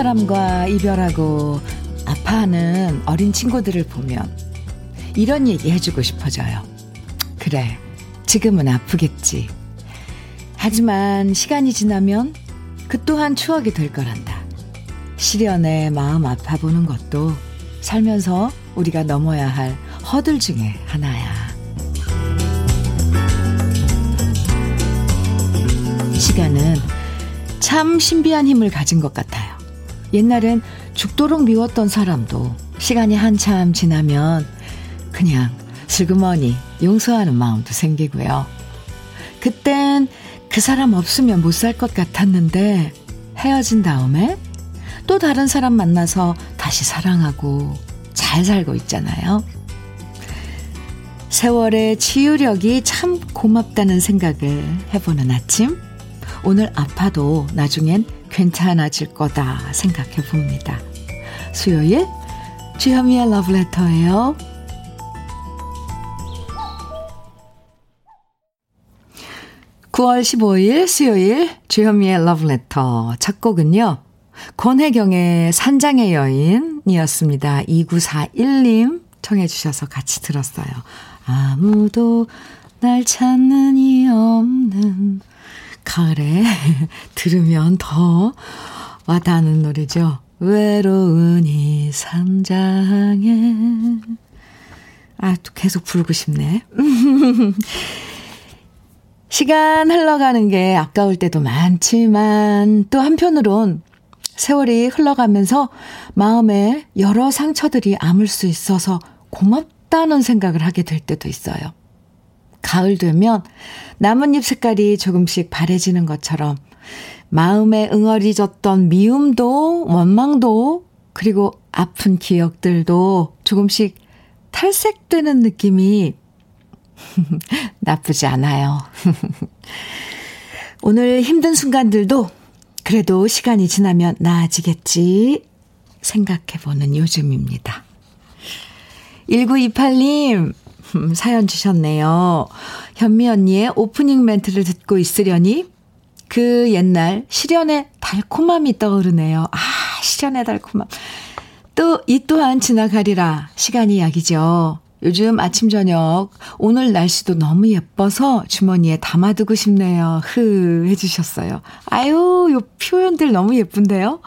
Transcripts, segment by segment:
사람과 이별하고 아파하는 어린 친구들을 보면 이런 얘기 해주고 싶어져요. 그래, 지금은 아프겠지. 하지만 시간이 지나면 그 또한 추억이 될 거란다. 시련에 마음 아파보는 것도 살면서 우리가 넘어야 할 허들 중에 하나야. 시간은 참 신비한 힘을 가진 것 같아요. 옛날엔 죽도록 미웠던 사람도 시간이 한참 지나면 그냥 슬그머니 용서하는 마음도 생기고요. 그땐 그 사람 없으면 못 살 것 같았는데 헤어진 다음에 또 다른 사람 만나서 다시 사랑하고 잘 살고 있잖아요. 세월의 치유력이 참 고맙다는 생각을 해보는 아침. 오늘 아파도 나중엔 괜찮아질 거다 생각해 봅니다. 수요일 주현미의 러브레터예요. 9월 15일 수요일 주현미의 러브레터 첫 곡은요. 권혜경의 산장의 여인이었습니다. 2941님 청해 주셔서 같이 들었어요. 아무도 날 찾는 이 없는 가을에 들으면 더 와닿는 노래죠. 외로운 이 산장에 아, 또 계속 부르고 싶네. 시간 흘러가는 게 아까울 때도 많지만 또 한편으론 세월이 흘러가면서 마음에 여러 상처들이 아물 수 있어서 고맙다는 생각을 하게 될 때도 있어요. 가을 되면 나뭇잎 색깔이 조금씩 바래지는 것처럼 마음에 응어리졌던 미움도 원망도 그리고 아픈 기억들도 조금씩 탈색되는 느낌이 나쁘지 않아요. 오늘 힘든 순간들도 그래도 시간이 지나면 나아지겠지 생각해보는 요즘입니다. 1928님, 음, 사연 주셨네요. 현미 언니의 오프닝 멘트를 듣고 있으려니 그 옛날 시련의 달콤함이 떠오르네요. 아, 시련의 달콤함. 또 이 또한 지나가리라. 시간이 약이죠. 요즘 아침 저녁 오늘 날씨도 너무 예뻐서 주머니에 담아두고 싶네요. 흐 해주셨어요. 아유, 요 표현들 너무 예쁜데요?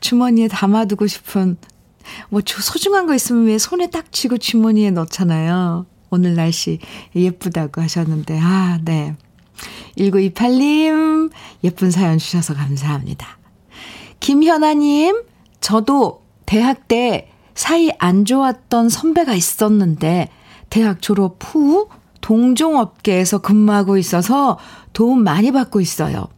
주머니에 담아두고 싶은 뭐 소중한 거 있으면 왜 손에 딱 쥐고 주머니에 넣잖아요. 오늘 날씨 예쁘다고 하셨는데, 아, 네. 1928님, 예쁜 사연 주셔서 감사합니다. 김현아님, 저도 대학 때 사이 안 좋았던 선배가 있었는데, 대학 졸업 후 동종업계에서 근무하고 있어서 도움 많이 받고 있어요.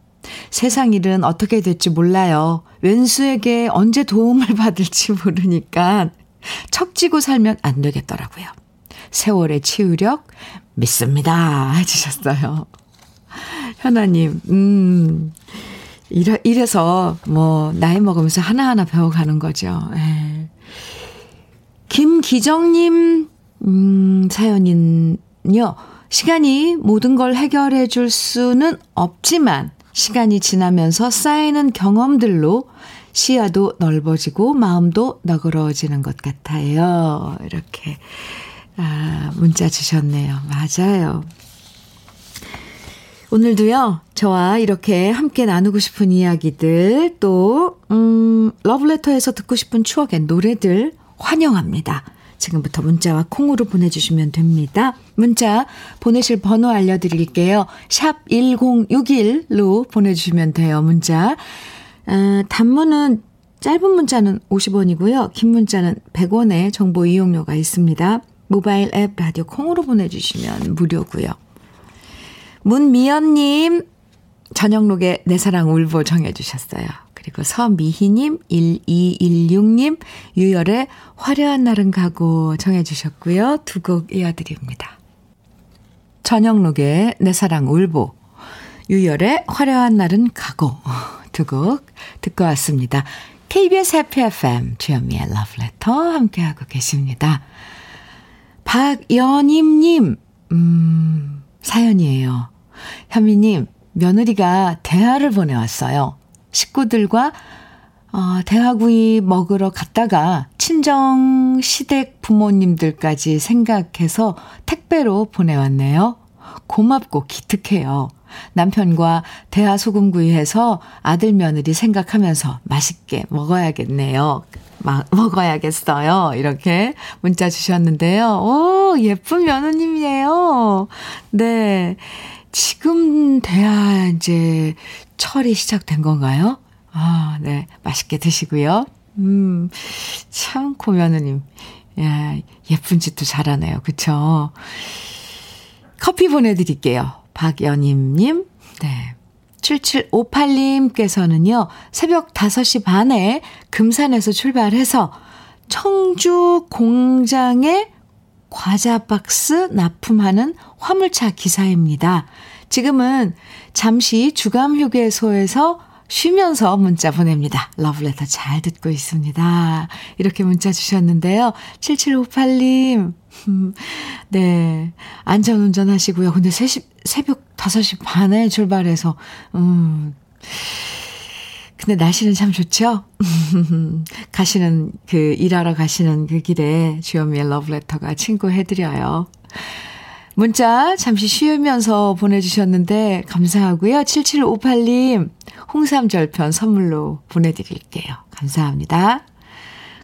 세상 일은 어떻게 될지 몰라요. 왼수에게 언제 도움을 받을지 모르니까 척지고 살면 안 되겠더라고요. 세월의 치유력 믿습니다. 해주셨어요. 현아님, 음, 이래, 이래서 뭐, 나이 먹으면서 하나하나 배워가는 거죠. 에. 예. 김기정님, 음, 사연은요, 시간이 모든 걸 해결해 줄 수는 없지만, 시간이 지나면서 쌓이는 경험들로 시야도 넓어지고 마음도 너그러워지는 것 같아요. 이렇게 아, 문자 주셨네요. 맞아요. 오늘도요, 저와 이렇게 함께 나누고 싶은 이야기들, 또, 음, 러브레터에서 듣고 싶은 추억의 노래들 환영합니다. 지금부터 문자와 콩으로 보내주시면 됩니다. 문자 보내실 번호 알려드릴게요. 샵 1061로 보내주시면 돼요. 문자. 아, 단문은 짧은 문자는 50원이고요. 긴 문자는 100원의 정보 이용료가 있습니다. 모바일 앱 라디오 콩으로 보내주시면 무료고요. 문미연님 저녁록에 내 사랑 울보 정해주셨어요. 그리고 서미희님, 1216님, 유열의 화려한 날은 가고 정해주셨고요. 두 곡 이어드립니다. 저녁록의 내 사랑 울보, 유열의 화려한 날은 가고 두 곡 듣고 왔습니다. KBS 해피 FM 주현미의 러브레터 함께하고 계십니다. 박연임님, 음, 사연이에요. 현미님, 며느리가 대화를 보내왔어요. 식구들과 어, 대하구이 먹으러 갔다가 친정 시댁 부모님들까지 생각해서 택배로 보내왔네요. 고맙고 기특해요. 남편과 대하 소금구이해서 아들 며느리 생각하면서 맛있게 먹어야겠네요. 마, 먹어야겠어요. 이렇게 문자 주셨는데요. 오, 예쁜 며느님이에요. 네. 지금 돼야 이제 철이 시작된 건가요? 아, 네. 맛있게 드시고요. 음, 참, 고며느님. 야, 예쁜 짓도 잘하네요. 그쵸? 커피 보내드릴게요. 박연임님, 네. 7758님께서는요, 새벽 5시 반에 금산에서 출발해서 청주 공장에 과자 박스 납품하는 화물차 기사입니다. 지금은 잠시 주감 휴게소에서 쉬면서 문자 보냅니다. 러브레터 잘 듣고 있습니다. 이렇게 문자 주셨는데요. 7758님, 네. 안전운전 하시고요. 근데 새 새벽 5시 반에 출발해서, 음. 근데 날씨는 참 좋죠? 가시는, 그, 일하러 가시는 그 길에 주현미의 러브레터가 친구해드려요. 문자 잠시 쉬면서 보내주셨는데 감사하고요. 7758님 홍삼절편 선물로 보내드릴게요. 감사합니다.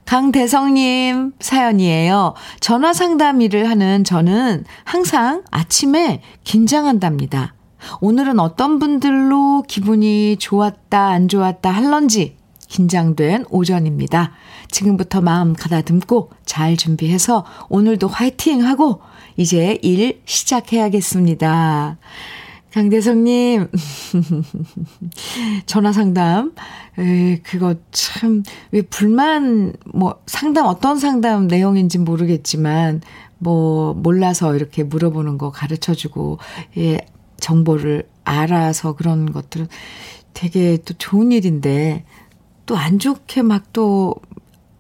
강대성님 사연이에요. 전화 상담 일을 하는 저는 항상 아침에 긴장한답니다. 오늘은 어떤 분들로 기분이 좋았다, 안 좋았다 할런지 긴장된 오전입니다. 지금부터 마음 가다듬고 잘 준비해서 오늘도 화이팅 하고 이제 일 시작해야겠습니다. 강대성님, 전화 상담, 에, 그거 참, 왜 불만, 뭐, 상담, 어떤 상담 내용인지 모르겠지만, 뭐, 몰라서 이렇게 물어보는 거 가르쳐 주고, 예, 정보를 알아서 그런 것들은 되게 또 좋은 일인데, 또 안 좋게 막 또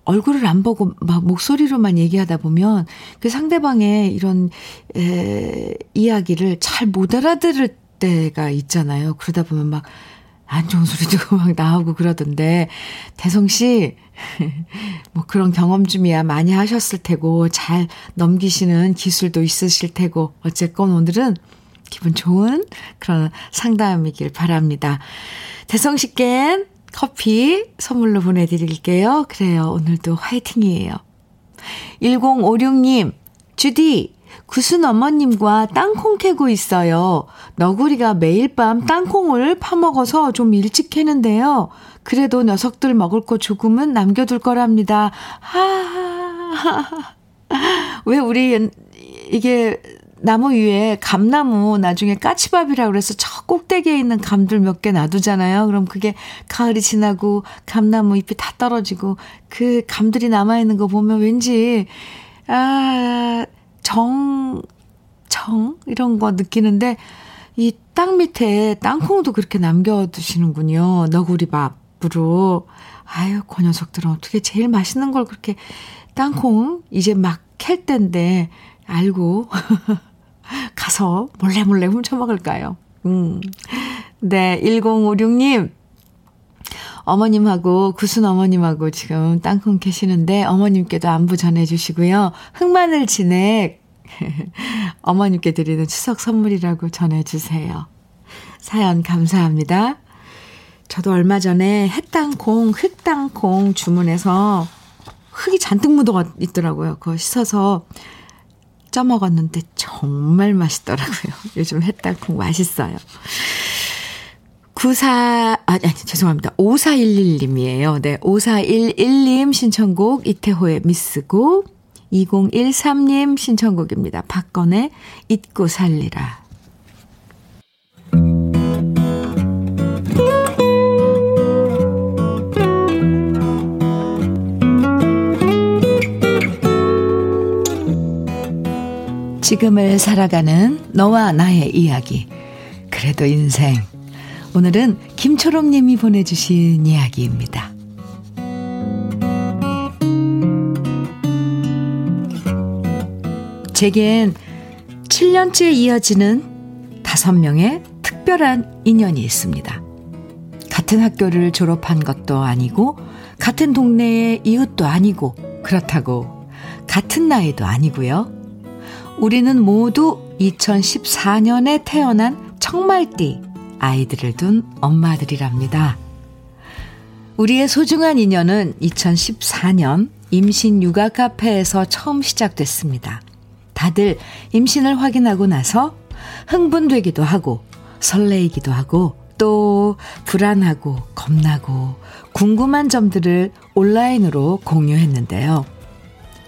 얼굴을 안 보고 막 목소리로만 얘기하다 보면 그 상대방의 이런 에, 이야기를 잘 못 알아들을 때가 있잖아요. 그러다 보면 막 안 좋은 소리도 막 나오고 그러던데 대성 씨 뭐 그런 경험 좀이야 많이 하셨을 테고 잘 넘기시는 기술도 있으실 테고 어쨌건 오늘은 기분 좋은 그런 상담이길 바랍니다. 대성 씨께 커피 선물로 보내드릴게요. 그래요. 오늘도 화이팅이에요. 1056님, 주디, 구순 어머님과 땅콩 캐고 있어요. 너구리가 매일 밤 땅콩을 파먹어서 좀 일찍 캐는데요. 그래도 녀석들 먹을 거 조금은 남겨둘 거랍니다. 하, 왜 우리 이게 나무 위에 감나무 나중에 까치밥이라고 그래서 저 꼭대기에 있는 감들 몇 개 놔두잖아요. 그럼 그게 가을이 지나고 감나무 잎이 다 떨어지고 그 감들이 남아있는 거 보면 왠지, 아, 정, 정? 이런 거 느끼는데 이 땅 밑에 땅콩도 그렇게 남겨두시는군요. 너구리 밥으로. 아유, 그 녀석들은 어떻게 제일 맛있는 걸 그렇게 땅콩 이제 막캘 때인데 알고 가서 몰래 몰래 훔쳐 먹을까요? 음. 네, 1056님. 어머님하고, 구순 어머님하고 지금 땅콩 캐시는데 어머님께도 안부 전해주시고요. 흑마늘 진액 어머님께 드리는 추석 선물이라고 전해주세요. 사연 감사합니다. 저도 얼마 전에 햇땅콩, 흑땅콩 주문해서 흙이 잔뜩 묻어 있더라고요. 그거 씻어서 쪄먹었는데 정말 맛있더라고요. 요즘 햇달콩 맛있어요. 94, 아니, 아니, 죄송합니다. 5411님이에요. 네, 5411님 신청곡 이태호의 미스고, 2013님 신청곡입니다. 박건의 잊고 살리라. 지금을 살아가는 너와 나의 이야기. 그래도 인생. 오늘은 김초롱 님이 보내주신 이야기입니다. 제겐 7년째 이어지는 다섯 명의 특별한 인연이 있습니다. 같은 학교를 졸업한 것도 아니고 같은 동네의 이웃도 아니고, 그렇다고 같은 나이도 아니고요. 우리는 모두 2014년에 태어난 청말띠 아이들을 둔 엄마들이랍니다. 우리의 소중한 인연은 2014년 임신 육아 카페에서 처음 시작됐습니다. 다들 임신을 확인하고 나서 흥분되기도 하고 설레이기도 하고 또 불안하고 겁나고 궁금한 점들을 온라인으로 공유했는데요.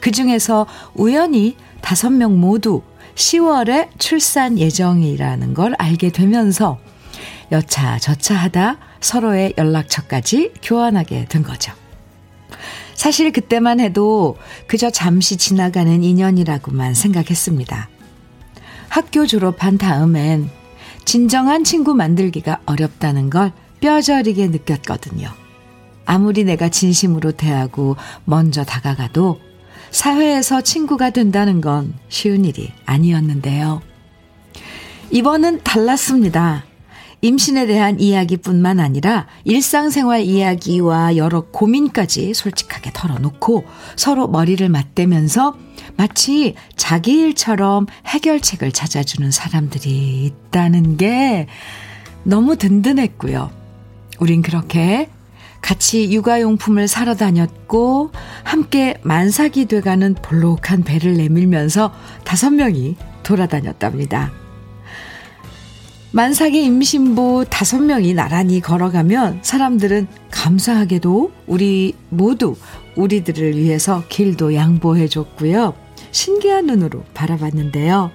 그 중에서 우연히 다섯 명 모두 10월에 출산 예정이라는 걸 알게 되면서 여차저차 하다 서로의 연락처까지 교환하게 된 거죠. 사실 그때만 해도 그저 잠시 지나가는 인연이라고만 생각했습니다. 학교 졸업한 다음엔 진정한 친구 만들기가 어렵다는 걸 뼈저리게 느꼈거든요. 아무리 내가 진심으로 대하고 먼저 다가가도 사회에서 친구가 된다는 건 쉬운 일이 아니었는데요. 이번은 달랐습니다. 임신에 대한 이야기뿐만 아니라 일상생활 이야기와 여러 고민까지 솔직하게 털어놓고 서로 머리를 맞대면서 마치 자기 일처럼 해결책을 찾아주는 사람들이 있다는 게 너무 든든했고요. 우린 그렇게 같이 육아용품을 사러 다녔고 함께 만삭이 돼가는 볼록한 배를 내밀면서 다섯 명이 돌아다녔답니다. 만삭의 임신부 다섯 명이 나란히 걸어가면 사람들은 감사하게도 우리 모두 우리들을 위해서 길도 양보해 줬고요. 신기한 눈으로 바라봤는데요.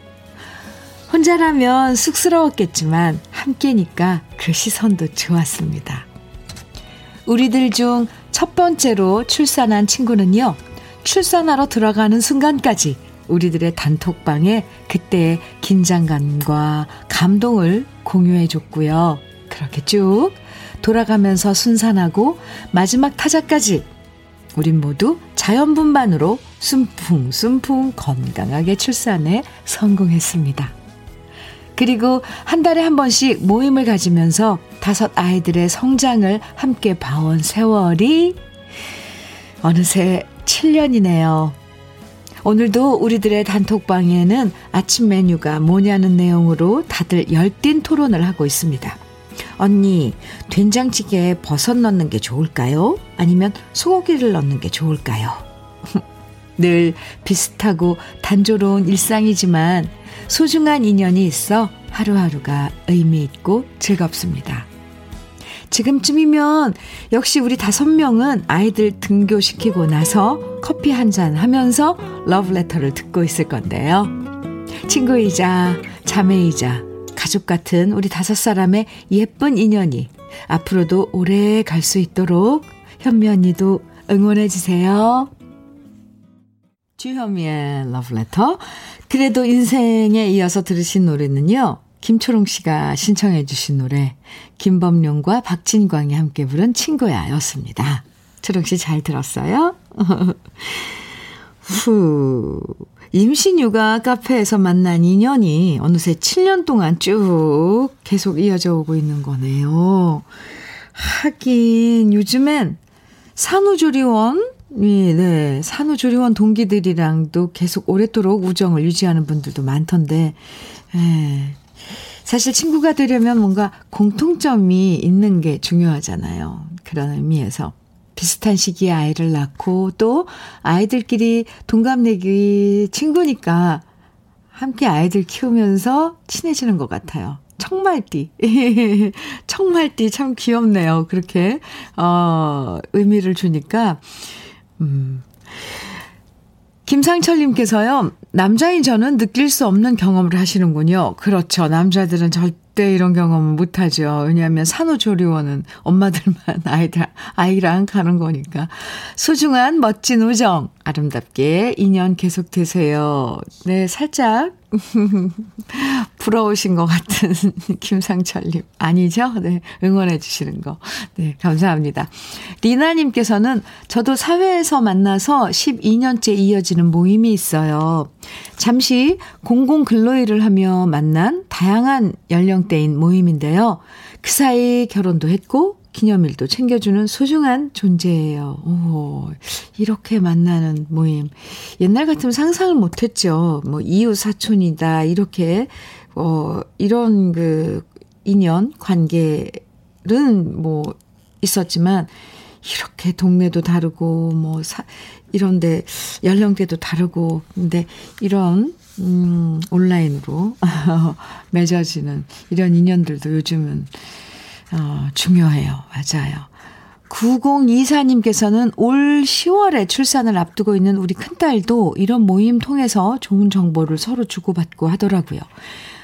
혼자라면 쑥스러웠겠지만 함께니까 그 시선도 좋았습니다. 우리들 중 첫 번째로 출산한 친구는요. 출산하러 들어가는 순간까지 우리들의 단톡방에 그때의 긴장감과 감동을 공유해 줬고요. 그렇게 쭉 돌아가면서 순산하고 마지막 타자까지 우린 모두 자연분만으로 숨풍숨풍 건강하게 출산에 성공했습니다. 그리고 한 달에 한 번씩 모임을 가지면서 다섯 아이들의 성장을 함께 봐온 세월이 어느새 7년이네요. 오늘도 우리들의 단톡방에는 아침 메뉴가 뭐냐는 내용으로 다들 열띤 토론을 하고 있습니다. 언니, 된장찌개에 버섯 넣는 게 좋을까요? 아니면 소고기를 넣는 게 좋을까요? 늘 비슷하고 단조로운 일상이지만 소중한 인연이 있어 하루하루가 의미 있고 즐겁습니다. 지금쯤이면 역시 우리 다섯 명은 아이들 등교시키고 나서 커피 한 잔 하면서 러브레터를 듣고 있을 건데요. 친구이자 자매이자 가족 같은 우리 다섯 사람의 예쁜 인연이 앞으로도 오래 갈 수 있도록 현미 언니도 응원해 주세요. 주현미의 러브레터. 그래도 인생에 이어서 들으신 노래는요. 김초롱 씨가 신청해 주신 노래 김범룡과 박진광이 함께 부른 친구야 였습니다. 초롱 씨 잘 들었어요? 후 임신 육아 카페에서 만난 인연이 어느새 7년 동안 쭉 계속 이어져 오고 있는 거네요. 하긴 요즘엔 산후조리원 네, 산후조리원 동기들이랑도 계속 오랫도록 우정을 유지하는 분들도 많던데, 예, 사실 친구가 되려면 뭔가 공통점이 있는 게 중요하잖아요. 그런 의미에서. 비슷한 시기에 아이를 낳고 또 아이들끼리 동갑내기 친구니까 함께 아이들 키우면서 친해지는 것 같아요. 청말띠. 청말띠 참 귀엽네요. 그렇게, 어, 의미를 주니까, 음. 김상철님께서요, 남자인 저는 느낄 수 없는 경험을 하시는군요. 그렇죠. 남자들은 절대 이런 경험은 못하죠. 왜냐하면 산후조리원은 엄마들만 아이들, 아이랑 가는 거니까. 소중한 멋진 우정, 아름답게 인연 계속되세요. 네, 살짝 부러우신 것 같은 김상철님. 아니죠? 네. 응원해 주시는 거. 네. 감사합니다. 리나님께서는 저도 사회에서 만나서 12년째 이어지는 모임이 있어요. 잠시 공공 근로일을 하며 만난 다양한 연령대인 모임인데요. 그 사이 결혼도 했고, 기념일도 챙겨주는 소중한 존재예요. 오, 이렇게 만나는 모임. 옛날 같으면 상상을 못 했죠. 뭐, 이웃 사촌이다, 이렇게, 어, 이런 그, 인연, 관계는 뭐, 있었지만, 이렇게 동네도 다르고, 뭐, 사, 이런데 연령대도 다르고, 근데 이런, 음, 온라인으로 맺어지는 이런 인연들도 요즘은 어, 중요해요. 맞아요. 9024님께서는 올 10월에 출산을 앞두고 있는 우리 큰딸도 이런 모임 통해서 좋은 정보를 서로 주고받고 하더라고요.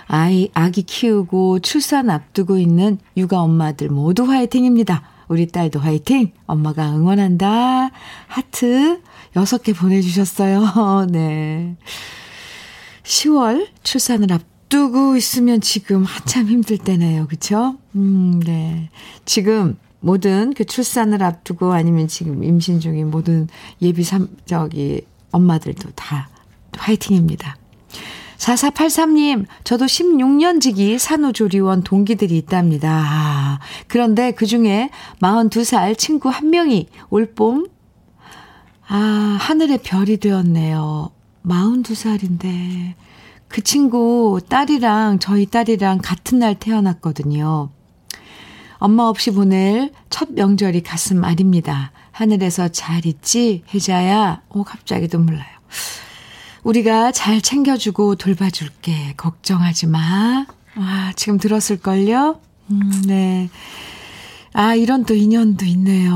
아이, 아기 키우고 출산 앞두고 있는 육아 엄마들 모두 화이팅입니다. 우리 딸도 화이팅! 엄마가 응원한다. 하트 6개 보내주셨어요. 네. 10월 출산을 앞 앞두고 있으면 지금 한참 힘들 때네요. 그쵸? 음, 네. 지금 모든 그 출산을 앞두고 아니면 지금 임신 중인 모든 예비 삼, 저기, 엄마들도 다 화이팅입니다. 4483님, 저도 16년 지기 산후조리원 동기들이 있답니다. 아, 그런데 그 중에 42살 친구 한 명이 올봄, 아, 하늘의 별이 되었네요. 42살인데, 그 친구 딸이랑 저희 딸이랑 같은 날 태어났거든요. 엄마 없이 보낼 첫 명절이 가슴 아립니다. 하늘에서 잘 있지? 혜자야. 오, 갑자기도 몰라요. 우리가 잘 챙겨주고 돌봐줄게. 걱정하지 마. 아, 지금 들었을걸요? 음, 네. 아, 이런 또 인연도 있네요.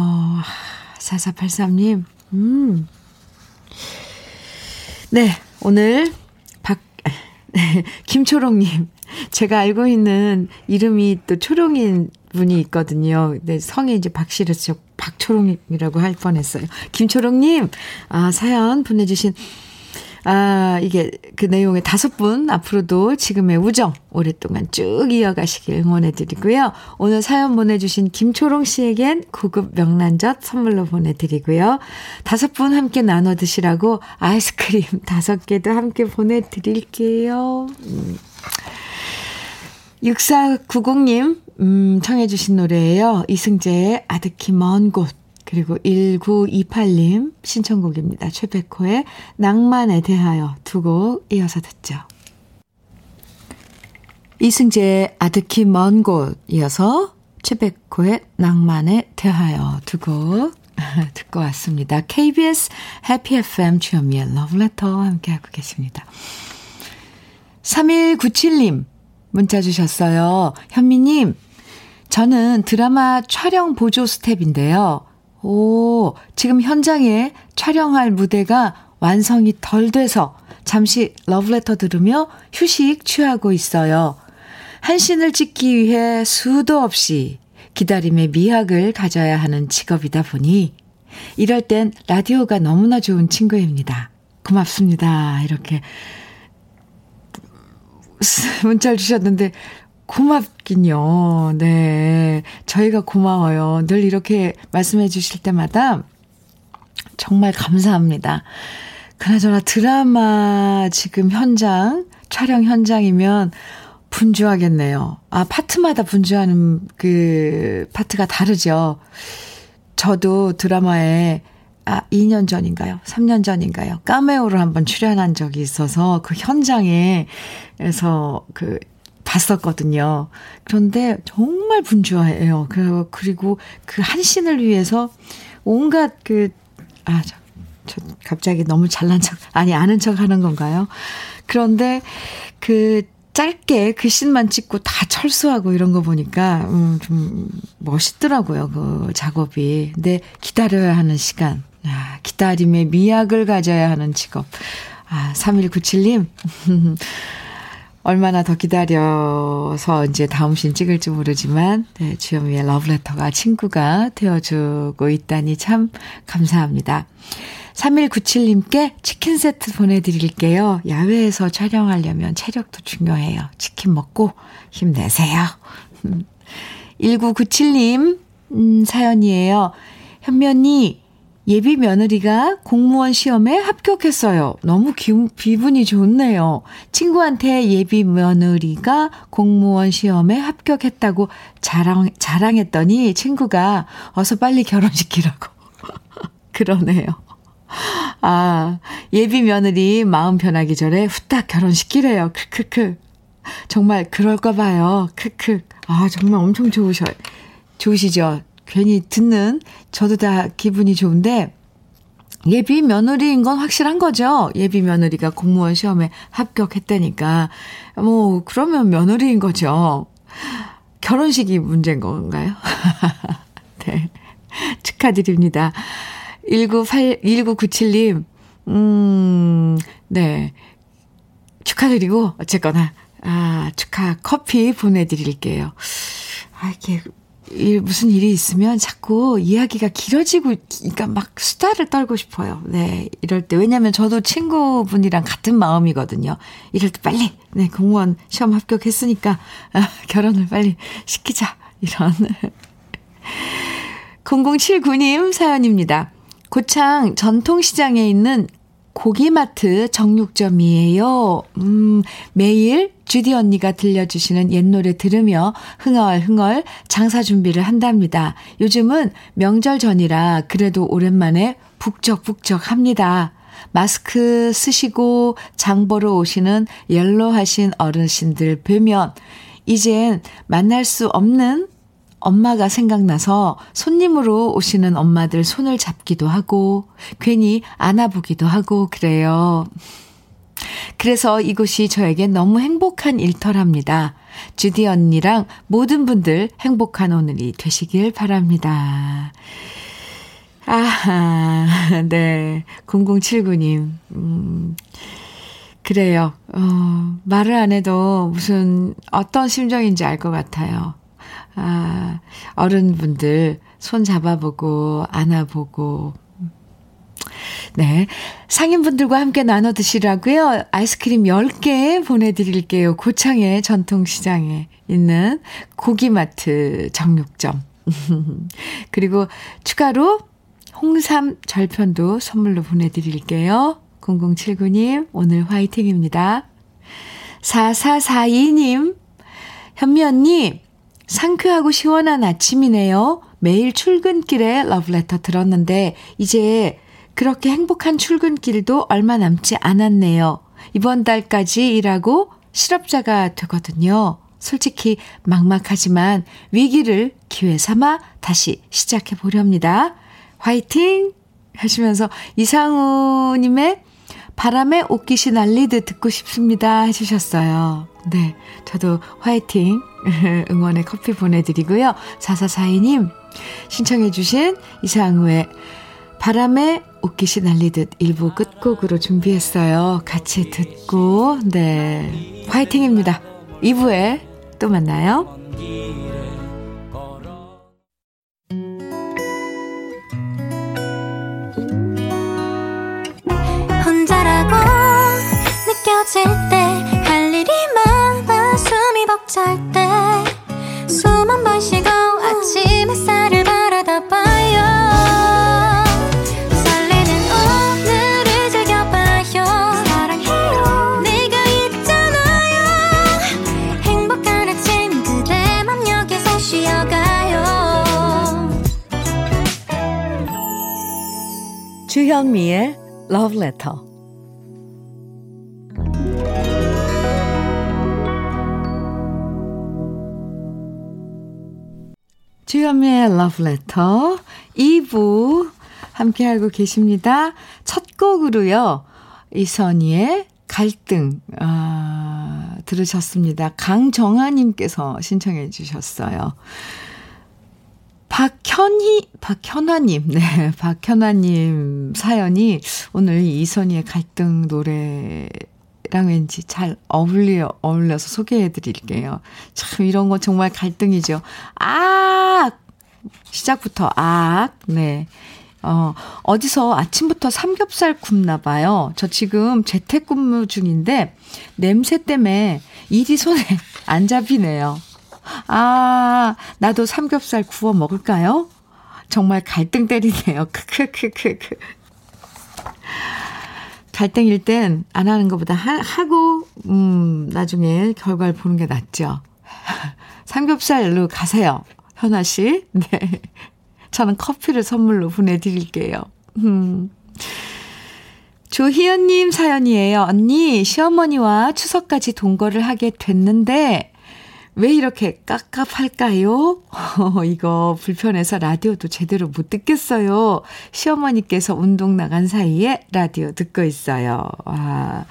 4483님, 음. 네, 오늘 네, 김초롱님. 제가 알고 있는 이름이 또 초롱인 분이 있거든요. 네, 성이 이제 박씨르죠. 박초롱이라고 할 뻔했어요. 김초롱님, 아, 사연 보내주신 아, 이게 그 내용의 다섯 분 앞으로도 지금의 우정 오랫동안 쭉 이어가시길 응원해 드리고요. 오늘 사연 보내주신 김초롱 씨에겐 고급 명란젓 선물로 보내드리고요. 다섯 분 함께 나눠 드시라고 아이스크림 다섯 개도 함께 보내드릴게요. 음. 6490님, 음, 청해주신 노래예요. 이승재의 아득히 먼 곳. 그리고 1928님 신청곡입니다. 최백호의 낭만에 대하여 두 곡 이어서 듣죠. 이승재의 아득히 먼 곳 이어서 최백호의 낭만에 대하여 두 곡 듣고 왔습니다. KBS 해피 FM 주현미의 러브레터 함께하고 계십니다. 3197님 문자 주셨어요. 현미님, 저는 드라마 촬영 보조 스텝인데요. 오, 지금 현장에 촬영할 무대가 완성이 덜 돼서 잠시 러브레터 들으며 휴식 취하고 있어요. 한신을 찍기 위해 수도 없이 기다림의 미학을 가져야 하는 직업이다 보니 이럴 땐 라디오가 너무나 좋은 친구입니다. 고맙습니다. 이렇게 문자를 주셨는데 고맙긴요. 네. 저희가 고마워요. 늘 이렇게 말씀해 주실 때마다 정말 감사합니다. 그나저나 드라마 지금 현장, 촬영 현장이면 분주하겠네요. 아, 파트마다 분주하는 그 파트가 다르죠. 저도 드라마에 아, 2년 전인가요? 3년 전인가요? 까메오를 한번 출연한 적이 있어서 그 현장에서 그 봤었거든요. 그런데 정말 분주해요. 그, 그리고 그 한 씬을 위해서 온갖 그, 아, 저, 저 갑자기 너무 잘난 척, 아니, 아는 척 하는 건가요? 그런데 그 짧게 그 씬만 찍고 다 철수하고 이런 거 보니까, 음, 좀 멋있더라고요. 그 작업이. 근데 기다려야 하는 시간. 아, 기다림의 미학을 가져야 하는 직업. 아, 3197님. 얼마나 더 기다려서 이제 다음 신 찍을지 모르지만, 네, 주현미의 러브레터가 친구가 되어주고 있다니 참 감사합니다. 3197님께 치킨 세트 보내드릴게요. 야외에서 촬영하려면 체력도 중요해요. 치킨 먹고 힘내세요. 1997님, 음, 사연이에요. 현면이 예비 며느리가 공무원 시험에 합격했어요. 너무 기, 기분이 좋네요. 친구한테 예비 며느리가 공무원 시험에 합격했다고 자랑, 자랑했더니 친구가 어서 빨리 결혼시키라고. 그러네요. 아, 예비 며느리 마음 변하기 전에 후딱 결혼시키래요. 크크크. 정말 그럴까 봐요. 크크. 아, 정말 엄청 좋으셔. 좋으시죠? 괜히 듣는 저도 다 기분이 좋은데 예비 며느리인 건 확실한 거죠. 예비 며느리가 공무원 시험에 합격했다니까. 뭐, 그러면 며느리인 거죠. 결혼식이 문제인 건가요? 네. 축하드립니다. 198, 1997님, 음, 네. 축하드리고, 어쨌거나, 아, 축하 커피 보내 드릴게요. 아, 이게, 일, 무슨 일이 있으면 자꾸 이야기가 길어지고, 그러니까 막 수다를 떨고 싶어요. 네, 이럴 때. 왜냐면 저도 친구분이랑 같은 마음이거든요. 이럴 때 빨리, 네, 공무원 시험 합격했으니까, 아, 결혼을 빨리 시키자. 이런. 0079님 사연입니다. 고창 전통시장에 있는 고기마트 정육점이에요. 음, 매일 주디 언니가 들려주시는 옛 노래 들으며 흥얼흥얼 장사 준비를 한답니다. 요즘은 명절 전이라 그래도 오랜만에 북적북적 합니다. 마스크 쓰시고 장 보러 오시는 옐로 하신 어르신들 뵈면 이젠 만날 수 없는 엄마가 생각나서 손님으로 오시는 엄마들 손을 잡기도 하고 괜히 안아보기도 하고 그래요. 그래서 이곳이 저에게 너무 행복한 일터랍니다. 주디 언니랑 모든 분들 행복한 오늘이 되시길 바랍니다. 아하, 네. 0079님. 음, 그래요. 어, 말을 안 해도 무슨 어떤 심정인지 알 것 같아요. 아, 어른분들 손 잡아보고, 안아보고. 네. 상인분들과 함께 나눠 드시라고요. 아이스크림 10개 보내드릴게요. 고창의 전통시장에 있는 고기마트 정육점. 그리고 추가로 홍삼 절편도 선물로 보내드릴게요. 0079님, 오늘 화이팅입니다. 4442님, 현미 언니, 상쾌하고 시원한 아침이네요. 매일 출근길에 러브레터 들었는데, 이제 그렇게 행복한 출근길도 얼마 남지 않았네요. 이번 달까지 일하고 실업자가 되거든요. 솔직히 막막하지만 위기를 기회 삼아 다시 시작해 보렵니다. 화이팅! 하시면서 이상우님의 바람에 옷깃이 날리듯 듣고 싶습니다. 해주셨어요. 네. 저도 화이팅! 응원의 커피 보내드리고요. 4442님, 신청해주신 이상우의 바람에 옷깃이 날리듯 일부 끝곡으로 준비했어요. 같이 듣고, 네. 화이팅입니다. 2부에 또 만나요. 혼자라고 느껴질 때 주현미의 Love Letter 주현미의 Love Letter 2부 함께하고 계십니다. 첫 곡으로요. 이선희의 갈등 아, 들으셨습니다. 강정아님께서 신청해 주셨어요. 박현희, 박현아님, 네, 박현아님 사연이 오늘 이선희의 갈등 노래 랑 왠지 잘 어울려, 어울려서 소개해 드릴게요. 참, 이런 거 정말 갈등이죠. 아! 시작부터, 아! 네. 어, 어디서 아침부터 삼겹살 굽나 봐요. 저 지금 재택근무 중인데, 냄새 때문에 일이 손에 안 잡히네요. 아, 나도 삼겹살 구워 먹을까요? 정말 갈등 때리네요. 크크크크크. 갈등일 땐 안 하는 것보다 하, 하고, 음, 나중에 결과를 보는 게 낫죠. 삼겹살로 가세요. 현아 씨. 네. 저는 커피를 선물로 보내드릴게요. 음. 조희연님 사연이에요. 언니, 시어머니와 추석까지 동거를 하게 됐는데, 왜 이렇게 깝깝할까요? 이거 불편해서 라디오도 제대로 못 듣겠어요. 시어머니께서 운동 나간 사이에 라디오 듣고 있어요. 와.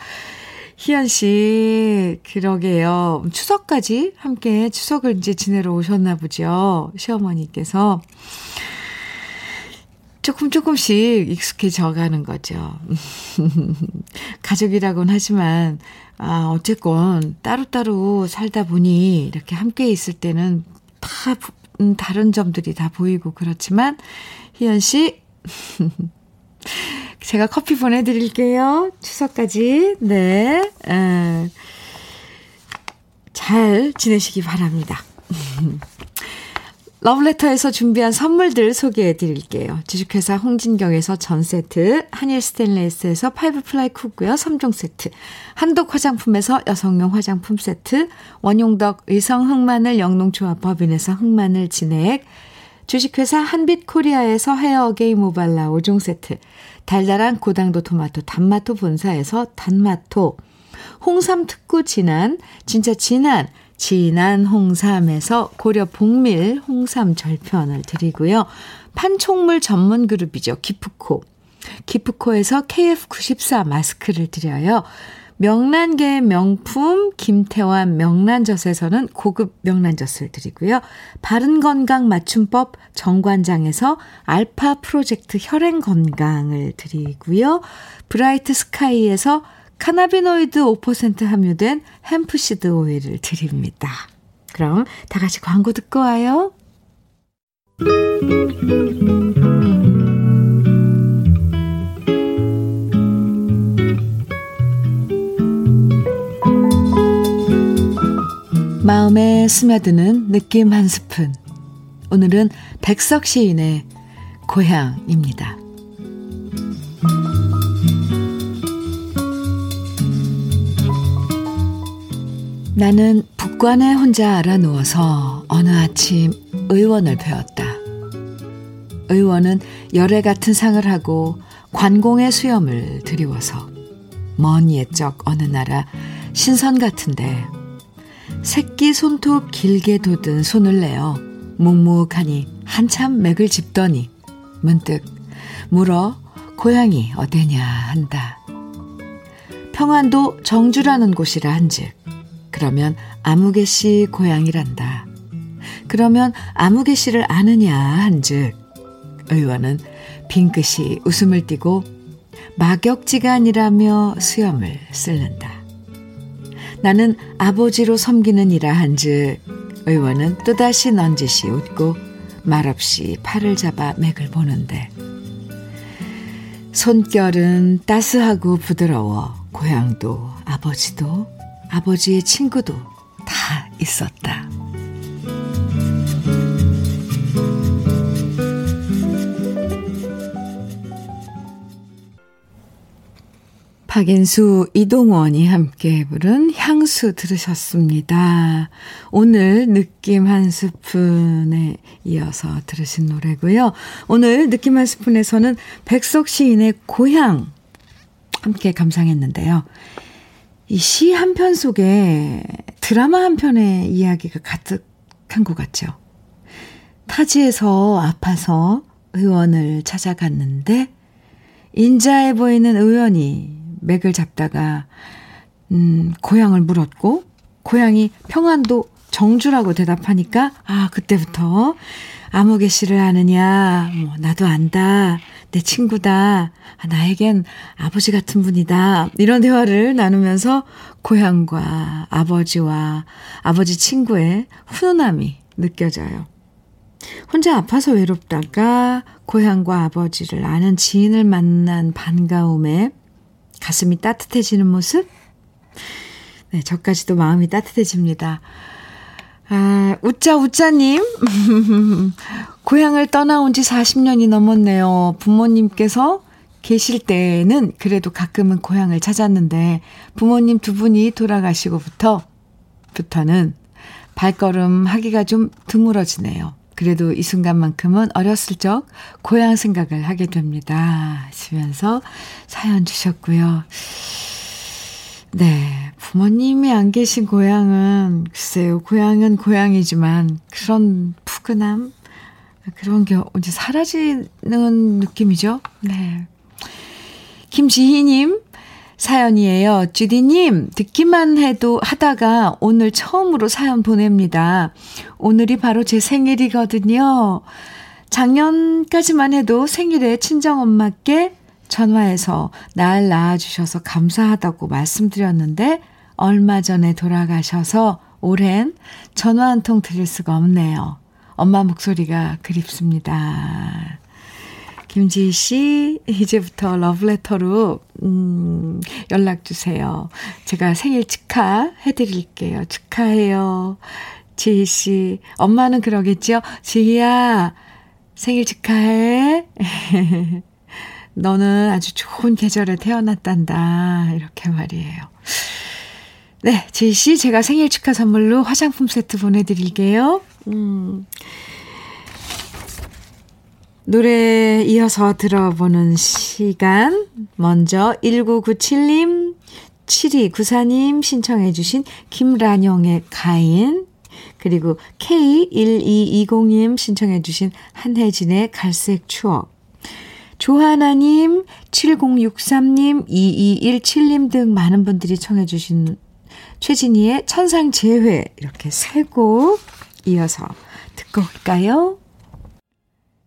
희연 씨, 그러게요. 추석까지 함께 추석을 이제 지내러 오셨나 보죠. 시어머니께서. 조금 조금씩 익숙해져 가는 거죠. 가족이라고는 하지만, 아, 어쨌건 따로따로 살다 보니 이렇게 함께 있을 때는 다, 음, 다른 점들이 다 보이고 그렇지만, 희연 씨, 제가 커피 보내드릴게요. 추석까지. 네. 에, 잘 지내시기 바랍니다. 러브레터에서 준비한 선물들 소개해 드릴게요. 주식회사 홍진경에서 전 세트, 한일 스테인레스에서 five ply cookware 3종 세트, 한독 화장품에서 여성용 화장품 세트, 원용덕 의성 흑마늘 영농조합 법인에서 흑마늘 진액, 주식회사 한빛코리아에서 헤어게임 모발라 5종 세트, 달달한 고당도 토마토 단마토 본사에서 단마토, 홍삼 특구 진한, 진짜 진한, 진한 홍삼에서 고려 복밀 홍삼 절편을 드리고요. 판촉물 전문 그룹이죠. 기프코. 기프코에서 KF94 마스크를 드려요. 명란계의 명품 김태환 명란젓에서는 고급 명란젓을 드리고요. 바른건강 맞춤법 정관장에서 알파 프로젝트 혈행건강을 드리고요. 브라이트 스카이에서 cannabinoid 5% 함유된 hemp seed 오일을 드립니다. 그럼 다 같이 광고 듣고 와요. 마음에 스며드는 느낌 한 스푼. 오늘은 백석 시인의 고향입니다. 나는 북관에 혼자 알아 누워서 어느 아침 의원을 배웠다. 의원은 열애 같은 상을 하고 관공의 수염을 드리워서 먼 옛적 어느 나라 신선 같은데 새끼 손톱 길게 돋은 손을 내어 묵묵하니 한참 맥을 짚더니 문득 물어 고향이 어디냐 한다. 평안도 정주라는 곳이라 한즉 그러면 아무개 씨 고향이란다. 그러면 아무개 씨를 아느냐 한즉 의원은 빙긋이 웃음을 띠고 막역지간이라며 수염을 쓸는다. 나는 아버지로 섬기는 이라 한즉 의원은 또다시 넌지시 웃고 말없이 팔을 잡아 맥을 보는데 손결은 따스하고 부드러워 고향도 아버지도 아버지의 친구도 다 있었다. 박인수, 이동원이 함께 부른 향수 들으셨습니다. 오늘 느낌 한 스푼에 이어서 들으신 노래고요. 오늘 느낌 한 스푼에서는 백석 시인의 고향 함께 감상했는데요. 이 시 한 편 속에 드라마 한 편의 이야기가 가득한 것 같죠. 타지에서 아파서 의원을 찾아갔는데 인자해 보이는 의원이 맥을 잡다가 음, 고향을 물었고 고향이 평안도 정주라고 대답하니까 아 그때부터 아무개 씨를 아느냐 뭐 나도 안다 내 친구다. 아, 나에겐 아버지 같은 분이다. 이런 대화를 나누면서 고향과 아버지와 아버지 친구의 훈훈함이 느껴져요. 혼자 아파서 외롭다가 고향과 아버지를 아는 지인을 만난 반가움에 가슴이 따뜻해지는 모습? 네, 저까지도 마음이 따뜻해집니다. 아, 우짜, 우짜님. 고향을 떠나온 지 40년이 넘었네요. 부모님께서 계실 때는 그래도 가끔은 고향을 찾았는데 부모님 두 분이 돌아가시고부터 부터는 발걸음 하기가 좀 드물어지네요. 그래도 이 순간만큼은 어렸을 적 고향 생각을 하게 됩니다. 하시면서 사연 주셨고요. 네. 부모님이 안 계신 고향은, 글쎄요, 고향은 고향이지만 그런 푸근함? 그런 게 이제 사라지는 느낌이죠. 네. 김지희님, 사연이에요. 주디님, 듣기만 해도 하다가 오늘 처음으로 사연 보냅니다. 오늘이 바로 제 생일이거든요. 작년까지만 해도 생일에 친정엄마께 전화해서 날 낳아주셔서 감사하다고 말씀드렸는데, 얼마 전에 돌아가셔서 올해는 전화 한 통 드릴 수가 없네요. 엄마 목소리가 그립습니다. 김지희 씨, 이제부터 러브레터로, 음, 연락주세요. 제가 생일 축하해드릴게요. 축하해요. 지희 씨. 엄마는 그러겠죠? 지희야, 생일 축하해. 너는 아주 좋은 계절에 태어났단다. 이렇게 말이에요. 네, 씨, 제가 생일 축하 선물로 화장품 세트 보내드릴게요. 음. 노래 이어서 들어보는 시간. 먼저 1997님, 7294님 신청해주신 김란영의 가인, 그리고 K1220님 신청해주신 한혜진의 갈색 추억, 조하나님, 7063님, 2217님 등 많은 분들이 청해주신 최진희의 천상 재회 이렇게 세 곡 이어서 듣고 올까요?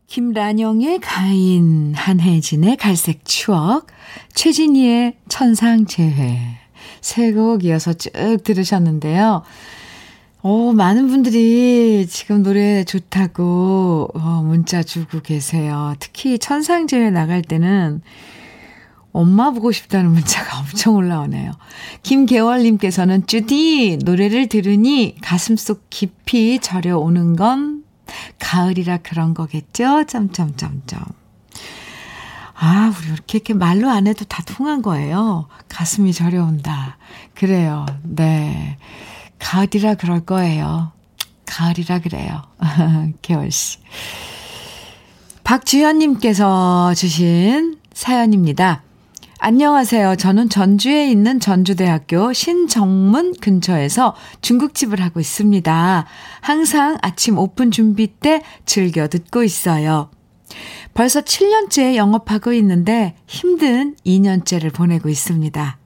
김란영의 가인, 한혜진의 갈색 추억, 최진희의 천상 재회 세 곡 이어서 쭉 들으셨는데요. 오, 많은 분들이 지금 노래 좋다고 어, 문자 주고 계세요. 특히 천상재회 나갈 때는 엄마 보고 싶다는 문자가 엄청 올라오네요. 김계월님께서는 주디 노래를 들으니 가슴 속 깊이 저려오는 건 가을이라 그런 거겠죠? 점점점점. 아, 우리 이렇게, 이렇게 말로 안 해도 다 통한 거예요. 가슴이 저려온다. 그래요. 네. 가을이라 그럴 거예요. 가을이라 그래요. 개월씨. 박주현님께서 주신 사연입니다. 안녕하세요. 저는 전주에 있는 전주대학교 신정문 근처에서 중국집을 하고 있습니다. 항상 아침 오픈 준비 때 즐겨 듣고 있어요. 벌써 7년째 영업하고 있는데 힘든 2년째를 보내고 있습니다.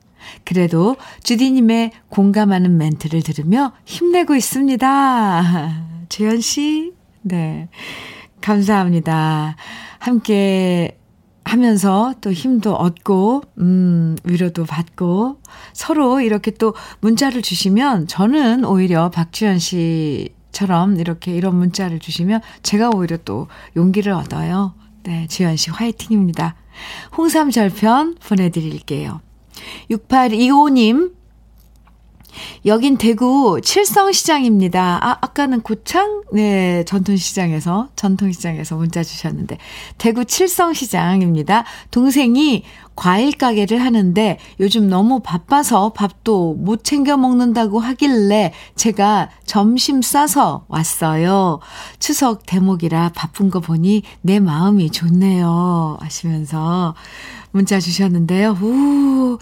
그래도 주디님의 공감하는 멘트를 들으며 힘내고 있습니다. 재현 씨, 네. 감사합니다. 함께 하면서 또 힘도 얻고, 음, 위로도 받고, 서로 이렇게 또 문자를 주시면 저는 오히려 박주현 씨처럼 이렇게 이런 문자를 주시면 제가 오히려 또 용기를 얻어요. 네, 주현 씨 화이팅입니다. 홍삼 절편 보내드릴게요. 6825님, 여긴 대구 칠성시장입니다. 아, 아까는 고창? 네, 전통시장에서, 전통시장에서 문자 주셨는데, 대구 칠성시장입니다. 동생이 과일 가게를 하는데 요즘 너무 바빠서 밥도 못 챙겨 먹는다고 하길래 제가 점심 싸서 왔어요. 추석 대목이라 바쁜 거 보니 내 마음이 좋네요. 하시면서 문자 주셨는데요. 우,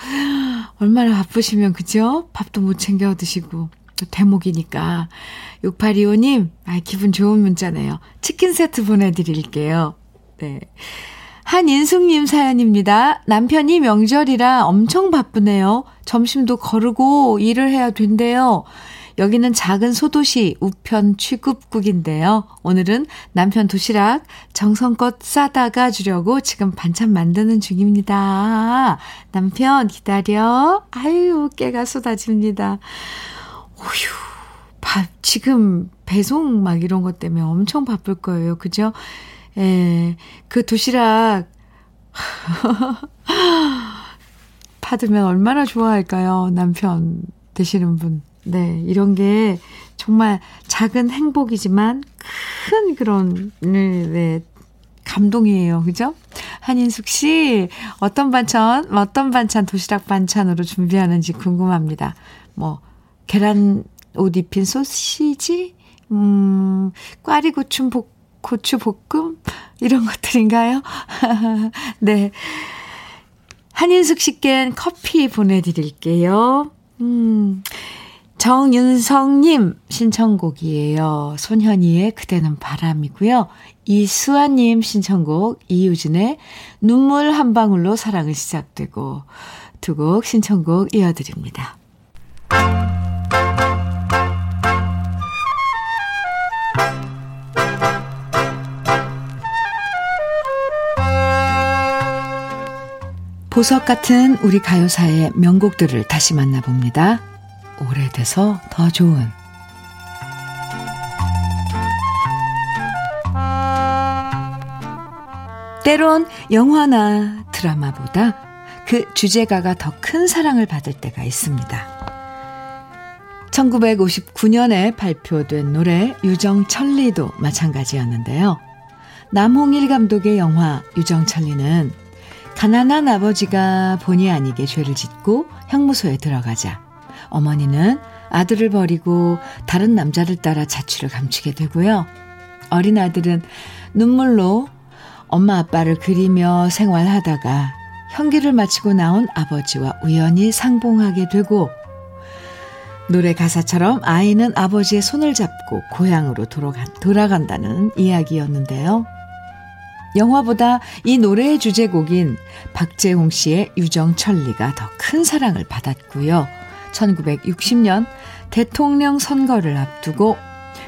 얼마나 바쁘시면, 그죠? 밥도 못 챙겨 드시고, 또 대목이니까. 6825님, 아, 기분 좋은 문자네요. 치킨 세트 보내드릴게요. 네. 한인숙님 사연입니다. 남편이 명절이라 엄청 바쁘네요. 점심도 거르고 일을 해야 된대요. 여기는 작은 소도시 우편 취급국인데요. 오늘은 남편 도시락 정성껏 싸다가 주려고 지금 반찬 만드는 중입니다. 남편 기다려. 아유, 깨가 쏟아집니다. 오휴, 밥, 지금 배송 막 이런 것 때문에 엄청 바쁠 거예요. 그죠? 예, 그 도시락, 받으면 얼마나 좋아할까요? 남편 되시는 분. 네, 이런 게 정말 작은 행복이지만 큰 그런, 네, 네, 감동이에요. 그죠? 한인숙 씨, 어떤 반찬, 어떤 반찬, 도시락 반찬으로 준비하는지 궁금합니다. 뭐, 계란 옷 입힌 소시지, 음, 꽈리 고추 볶, 고추 볶음? 이런 것들인가요? 네. 한인숙 씨께 커피 보내드릴게요. 음, 정윤성님 신청곡이에요. 손현이의 그대는 바람이고요. 이수아님 신청곡 이유진의 눈물 한 방울로 사랑을 시작되고 두 곡 신청곡 이어드립니다. 보석 같은 우리 가요사의 명곡들을 다시 만나봅니다. 오래돼서 더 좋은 때론 영화나 드라마보다 그 주제가가 더 큰 사랑을 받을 때가 있습니다. 1959년에 발표된 노래 유정천리도 마찬가지였는데요. 남홍일 감독의 영화 유정천리는 가난한 아버지가 본의 아니게 죄를 짓고 형무소에 들어가자 어머니는 아들을 버리고 다른 남자를 따라 자취를 감추게 되고요. 어린 아들은 눈물로 엄마 아빠를 그리며 생활하다가 형기를 마치고 나온 아버지와 우연히 상봉하게 되고 노래 가사처럼 아이는 아버지의 손을 잡고 고향으로 돌아간, 돌아간다는 이야기였는데요. 영화보다 이 노래의 주제곡인 박재홍 씨의 유정천리가 더 큰 사랑을 받았고요. 1960년 대통령 선거를 앞두고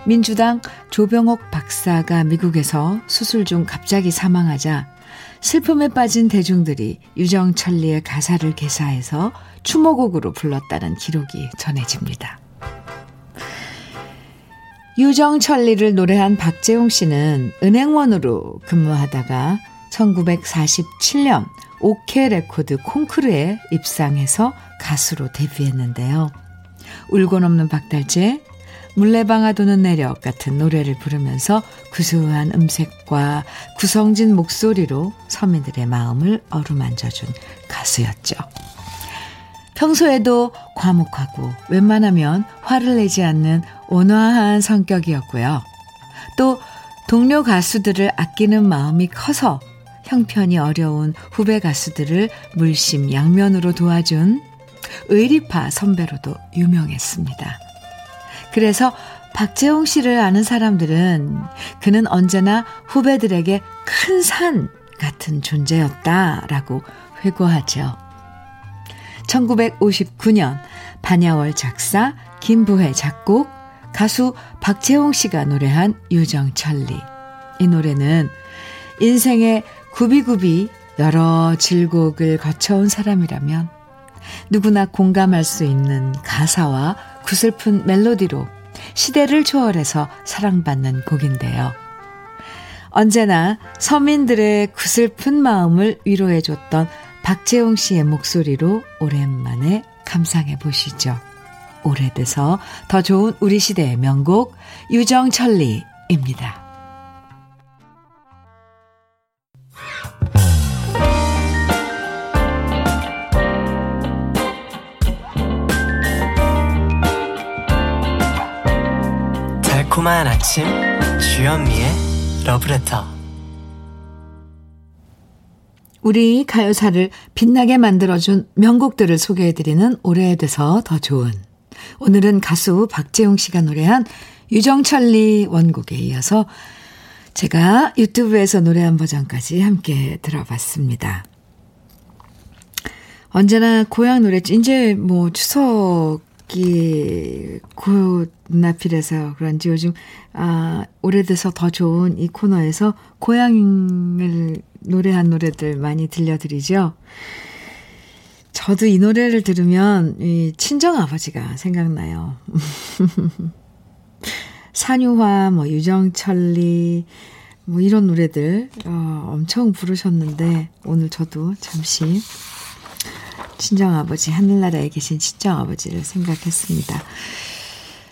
민주당 조병옥 박사가 미국에서 수술 중 갑자기 사망하자 슬픔에 빠진 대중들이 유정천리의 가사를 개사해서 추모곡으로 불렀다는 기록이 전해집니다. 유정천리를 노래한 박재홍 씨는 은행원으로 근무하다가 1947년 오케 레코드 콩쿠르에 입상해서 가수로 데뷔했는데요. 울고 넘는 박달재, 물레방아 도는 내력 같은 노래를 부르면서 구수한 음색과 구성진 목소리로 서민들의 마음을 어루만져준 가수였죠. 평소에도 과묵하고 웬만하면 화를 내지 않는 온화한 성격이었고요. 또 동료 가수들을 아끼는 마음이 커서 형편이 어려운 후배 가수들을 물심 양면으로 도와준 의리파 선배로도 유명했습니다. 그래서 박재홍 씨를 아는 사람들은 그는 언제나 후배들에게 큰 산 같은 존재였다라고 회고하죠. 1959년 반야월 작사, 김부혜 작곡, 가수 박재홍 씨가 노래한 유정천리. 이 노래는 인생의 구비구비 여러 질곡을 거쳐온 사람이라면 누구나 공감할 수 있는 가사와 구슬픈 멜로디로 시대를 초월해서 사랑받는 곡인데요. 언제나 서민들의 구슬픈 마음을 위로해줬던 박재홍 씨의 목소리로 오랜만에 감상해 보시죠. 오래돼서 더 좋은 우리 시대의 명곡 유정천리입니다. 달콤한 아침 주현미의 러브레터 우리 가요사를 빛나게 만들어준 명곡들을 소개해드리는 오래돼서 더 좋은 오늘은 가수 박재용 씨가 노래한 유정철리 원곡에 이어서 제가 유튜브에서 노래한 버전까지 함께 들어봤습니다. 언제나 고향 노래, 이제 뭐 추석 이 곧 눈앞이라서 그런지 요즘, 아, 오래돼서 더 좋은 이 코너에서 고향을 노래한 노래들 많이 들려드리죠. 저도 이 노래를 들으면 이 친정 아버지가 생각나요. 산유화, 뭐 유정철리, 뭐 이런 노래들 어, 엄청 부르셨는데 오늘 저도 잠시 친정 아버지 하늘나라에 계신 친정 아버지를 생각했습니다.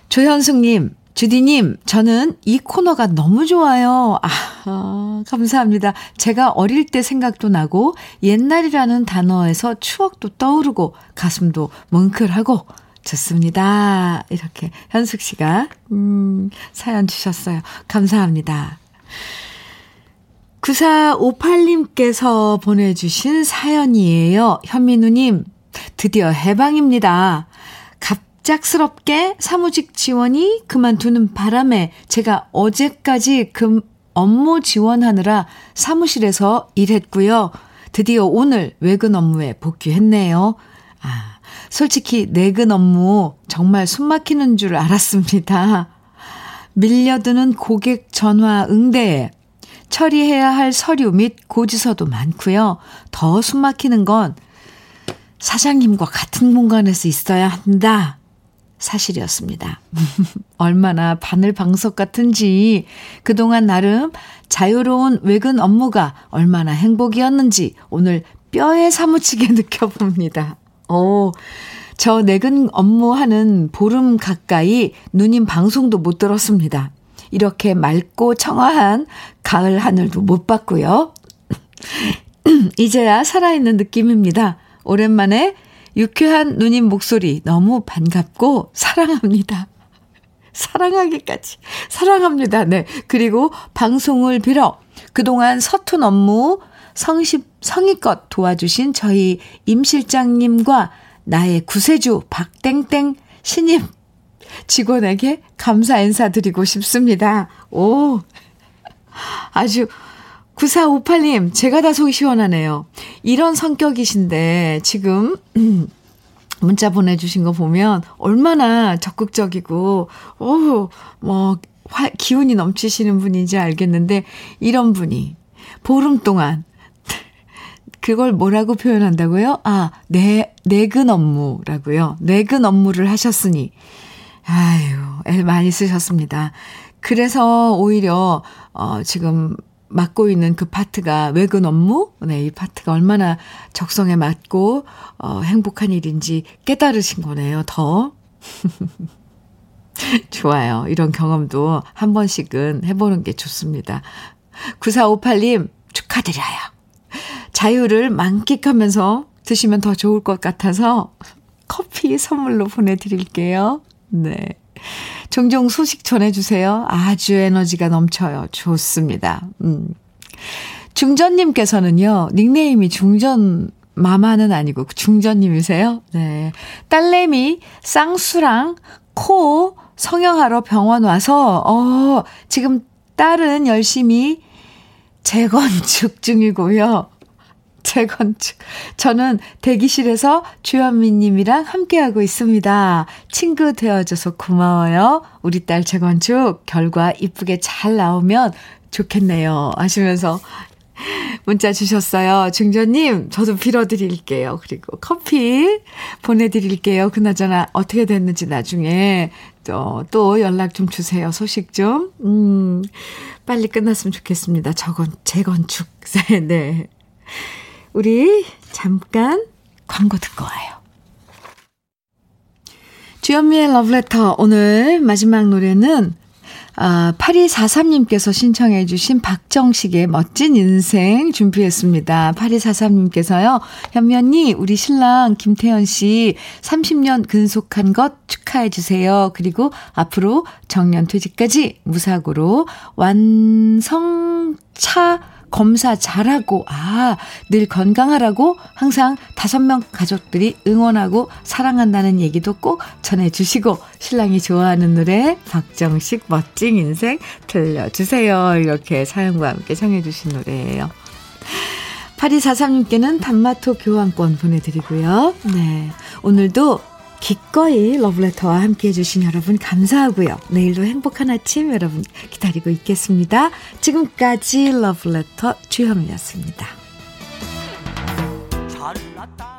조현숙님 주디님, 저는 이 코너가 너무 좋아요. 아, 감사합니다. 제가 어릴 때 생각도 나고, 옛날이라는 단어에서 추억도 떠오르고, 가슴도 뭉클하고, 좋습니다. 이렇게 현숙 씨가, 음, 사연 주셨어요. 감사합니다. 9458님께서 보내주신 사연이에요. 현민우님, 드디어 해방입니다. 갑작스럽게 사무직 지원이 그만두는 바람에 제가 어제까지 금 업무 지원하느라 사무실에서 일했고요. 드디어 오늘 외근 업무에 복귀했네요. 아, 솔직히 내근 업무 정말 숨 막히는 줄 알았습니다. 밀려드는 고객 전화 응대에 처리해야 할 서류 및 고지서도 많고요. 더 숨 막히는 건 사장님과 같은 공간에서 있어야 한다. 사실이었습니다. 얼마나 바늘 방석 같은지 그동안 나름 자유로운 외근 업무가 얼마나 행복이었는지 오늘 뼈에 사무치게 느껴봅니다. 오, 저 내근 업무하는 보름 가까이 누님 방송도 못 들었습니다. 이렇게 맑고 청아한 가을 하늘도 못 봤고요. 이제야 살아있는 느낌입니다. 오랜만에 유쾌한 누님 목소리 너무 반갑고 사랑합니다. 사랑하기까지. 사랑합니다. 네. 그리고 방송을 빌어 그동안 서툰 업무 성십, 성의껏 도와주신 저희 임 실장님과 나의 구세주 박땡땡 신임 직원에게 감사 인사드리고 싶습니다. 오. 아주 9458님, 제가 다 속이 시원하네요. 이런 성격이신데, 지금, 음, 문자 보내주신 거 보면 얼마나 적극적이고, 오, 뭐, 화, 기운이 넘치시는 분인지 알겠는데, 이런 분이 보름 동안, 그걸 뭐라고 표현한다고요? 아, 내, 내근 업무라고요. 내근 업무를 하셨으니. 아유, 애 많이 쓰셨습니다. 그래서 오히려, 어, 지금 맡고 있는 그 파트가 외근 업무? 네, 이 파트가 얼마나 적성에 맞고, 어, 행복한 일인지 깨달으신 거네요, 더. 좋아요. 이런 경험도 한 번씩은 해보는 게 좋습니다. 9458님, 축하드려요. 자유를 만끽하면서 드시면 더 좋을 것 같아서 커피 선물로 보내드릴게요. 네. 종종 소식 전해주세요. 아주 에너지가 넘쳐요. 좋습니다. 음. 중전님께서는요, 닉네임이 중전 마마는 아니고 중전님이세요? 네. 딸내미 쌍수랑 코 성형하러 병원 와서, 어, 지금 딸은 열심히 재건축 중이고요. 재건축. 저는 대기실에서 주현미 님이랑 함께하고 있습니다. 친구 되어줘서 고마워요. 우리 딸 재건축 결과 이쁘게 잘 나오면 좋겠네요. 하시면서 문자 주셨어요. 중전님, 저도 빌어드릴게요. 그리고 커피 보내드릴게요. 그나저나 어떻게 됐는지 나중에 또, 또 연락 좀 주세요. 소식 좀. 음, 빨리 끝났으면 좋겠습니다. 저건 재건축. 네. 우리 잠깐 광고 듣고 와요. 주현미의 러브레터 오늘 마지막 노래는 아, 8243님께서 신청해 주신 박정식의 멋진 인생 준비했습니다. 8243님께서요. 현면이 우리 신랑 김태현 씨 30년 근속한 것 축하해 주세요. 그리고 앞으로 정년 퇴직까지 무사고로 완성차 검사 잘하고, 아, 늘 건강하라고 항상 다섯 명 가족들이 응원하고 사랑한다는 얘기도 꼭 전해주시고, 신랑이 좋아하는 노래, 박정식 멋진 인생 들려주세요. 이렇게 사연과 함께 청해주신 노래예요. 8243님께는 단마토 교환권 보내드리고요. 네. 오늘도 기꺼이 러브레터와 함께 해주신 여러분 감사하고요. 내일도 행복한 아침 여러분 기다리고 있겠습니다. 지금까지 러브레터. 잘났다.